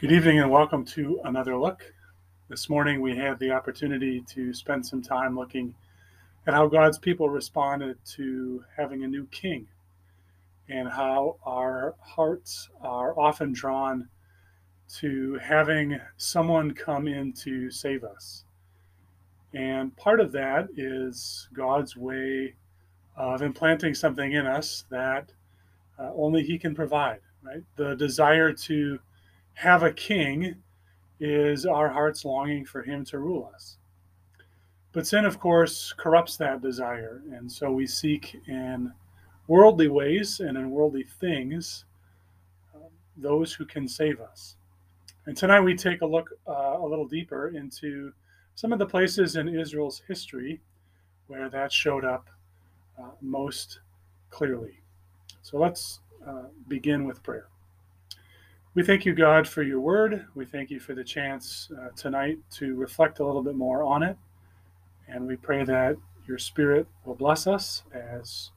Good evening and welcome to another look. This morning we had the opportunity to spend some time looking at how God's people responded to having a new king and how our hearts are often drawn to having someone come in to save us. And part of that is God's way of implanting something in us that uh, only He can provide, right? The desire to have a king is our heart's longing for him to rule us. But sin, of course, corrupts that desire. And so we seek in worldly ways and in worldly things um, those who can save us. And tonight we take a look uh, a little deeper into some of the places in Israel's history where that showed up uh, most clearly. So let's uh, begin with prayer. We thank you, God, for your word. We thank you for the chance uh, tonight to reflect a little bit more on it. And we pray that your spirit will bless us as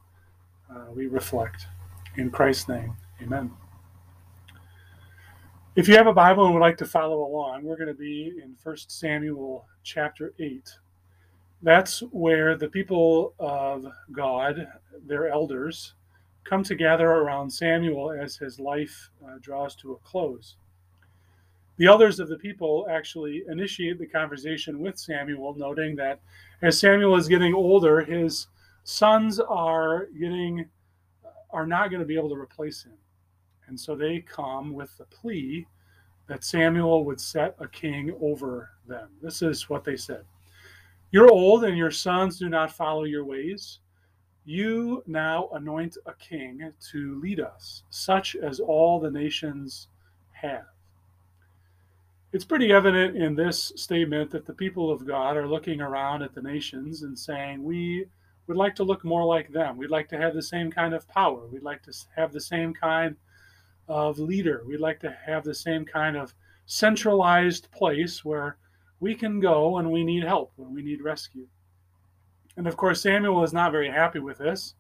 uh, we reflect. In Christ's name, amen. If you have a Bible and would like to follow along, we're going to be in 1 Samuel chapter 8. That's where the people of God, their elders, come to gather around Samuel as his life uh, draws to a close. The elders of the people actually initiate the conversation with Samuel, noting that as Samuel is getting older, his sons are getting are not going to be able to replace him. And so they come with the plea that Samuel would set a king over them. This is what they said. You're old and your sons do not follow your ways. You now anoint a king to lead us, such as all the nations have. It's pretty evident in this statement that the people of God are looking around at the nations and saying, We would like to look more like them. We'd like to have the same kind of power. We'd like to have the same kind of leader. We'd like to have the same kind of centralized place where we can go when we need help, when we need rescue. And of course, Samuel is not very happy with this.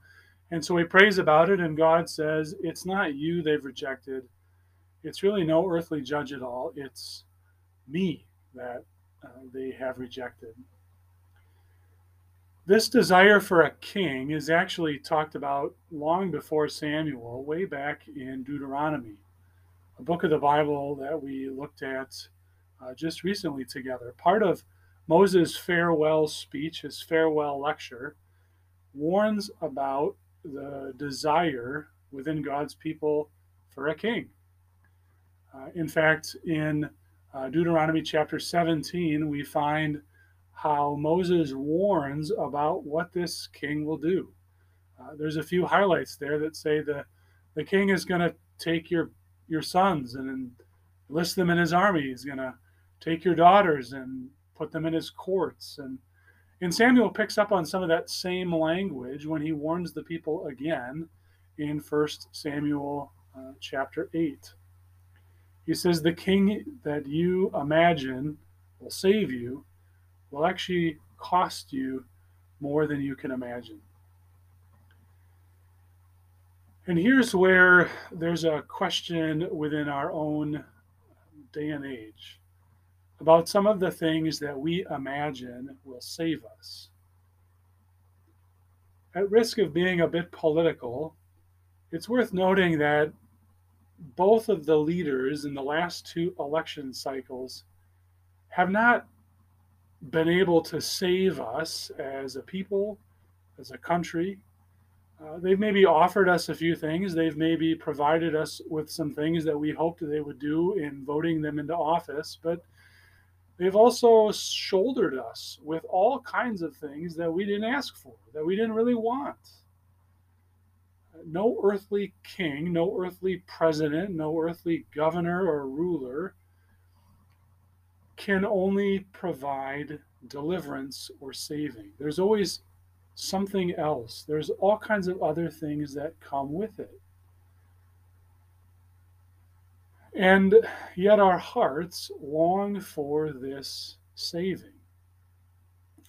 And so he prays about it, and God says, It's not you they've rejected. It's really no earthly judge at all. It's me that uh, they have rejected. This desire for a king is actually talked about long before Samuel, way back in Deuteronomy, a book of the Bible that we looked at uh, just recently together. Part of Moses' farewell speech, his farewell lecture, warns about the desire within God's people for a king. Uh, in fact, in uh, Deuteronomy chapter 17, we find how Moses warns about what this king will do. Uh, there's a few highlights there that say the, the king is going to take your, your sons and enlist them in his army. He's going to take your daughters and put them in his courts. And, and Samuel picks up on some of that same language when he warns the people again in 1 Samuel uh, chapter 8. He says, The king that you imagine will save you will actually cost you more than you can imagine. And here's where there's a question within our own day and age about some of the things that we imagine will save us. At risk of being a bit political, it's worth noting that both of the leaders in the last two election cycles have not been able to save us as a people, as a country. Uh, they've maybe offered us a few things. They've maybe provided us with some things that we hoped they would do in voting them into office. But They've also shouldered us with all kinds of things that we didn't ask for, that we didn't really want. No earthly king, no earthly president, no earthly governor or ruler can only provide deliverance or saving. There's always something else. There's all kinds of other things that come with it. And yet our hearts long for this saving.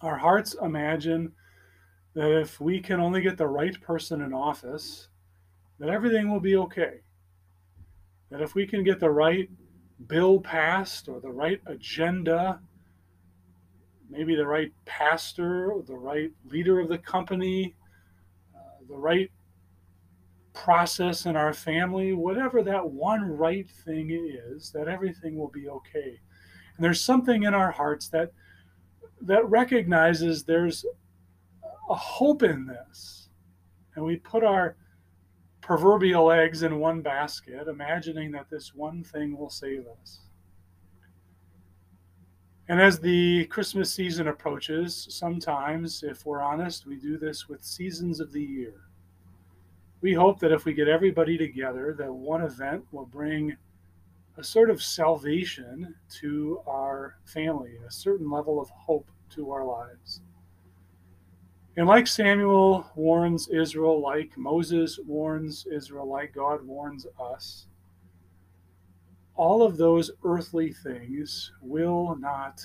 Our hearts imagine that if we can only get the right person in office, that everything will be okay. That if we can get the right bill passed or the right agenda, maybe the right pastor or the right leader of the company, uh, the right process in our family, whatever that one right thing is, that everything will be okay. And there's something in our hearts that that recognizes there's a hope in this. And we put our proverbial eggs in one basket, imagining that this one thing will save us. And as the Christmas season approaches, sometimes, if we're honest, we do this with seasons of the year. We hope that if we get everybody together, that one event will bring a sort of salvation to our family, a certain level of hope to our lives. And like Samuel warns Israel, like Moses warns Israel, like God warns us, all of those earthly things will not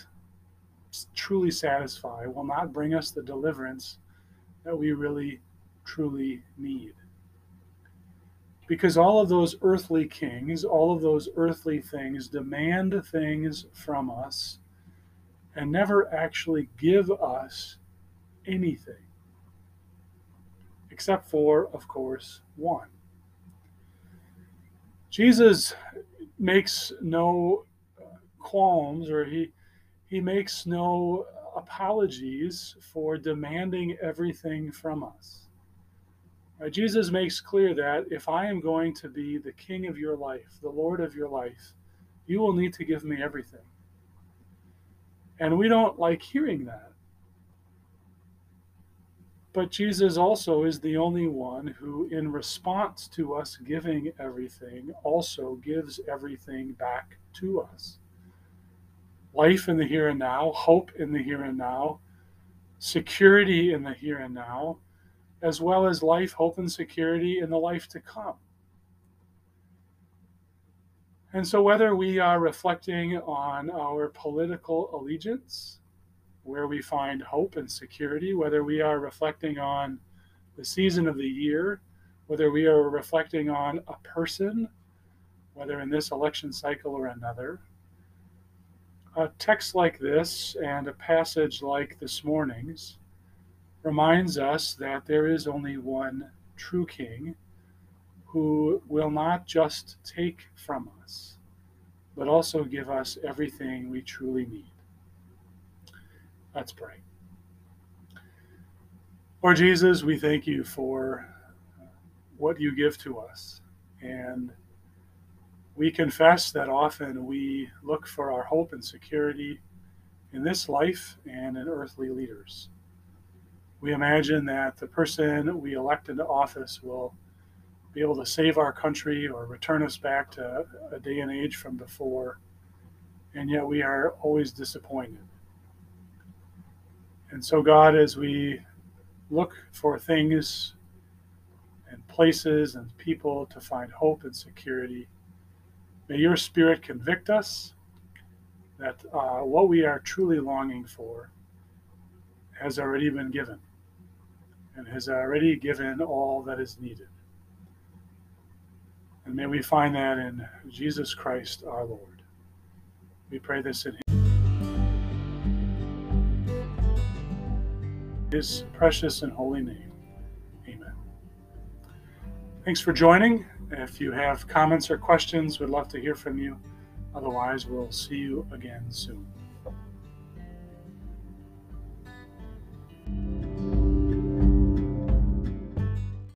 truly satisfy, will not bring us the deliverance that we really, truly need. Because all of those earthly kings, all of those earthly things demand things from us and never actually give us anything. Except for, of course, one. Jesus makes no uh, qualms or he he makes no apologies for demanding everything from us. Right? Jesus makes clear that if I am going to be the king of your life, the Lord of your life, you will need to give me everything. And we don't like hearing that. But Jesus also is the only one who, in response to us giving everything, also gives everything back to us. Life in the here and now, hope in the here and now, security in the here and now, as well as life, hope, and security in the life to come. And so, whether we are reflecting on our political allegiance, where we find hope and security, whether we are reflecting on the season of the year, whether we are reflecting on a person, whether in this election cycle or another, a text like this and a passage like this morning's reminds us that there is only one true king who will not just take from us, but also give us everything we truly need. Let's pray. Lord Jesus, we thank you for what you give to us. And we confess that often we look for our hope and security in this life and in earthly leaders. We imagine that the person we elect into office will be able to save our country or return us back to a day and age from before. And yet we are always disappointed. And so, God, as we look for things and places and people to find hope and security, may your Spirit convict us that uh, what we are truly longing for has already been given and has already given all that is needed. And may we find that in Jesus Christ our Lord. We pray this in His precious and holy name. Amen. Thanks for joining. If you have comments or questions, we'd love to hear from you. Otherwise, we'll see you again soon.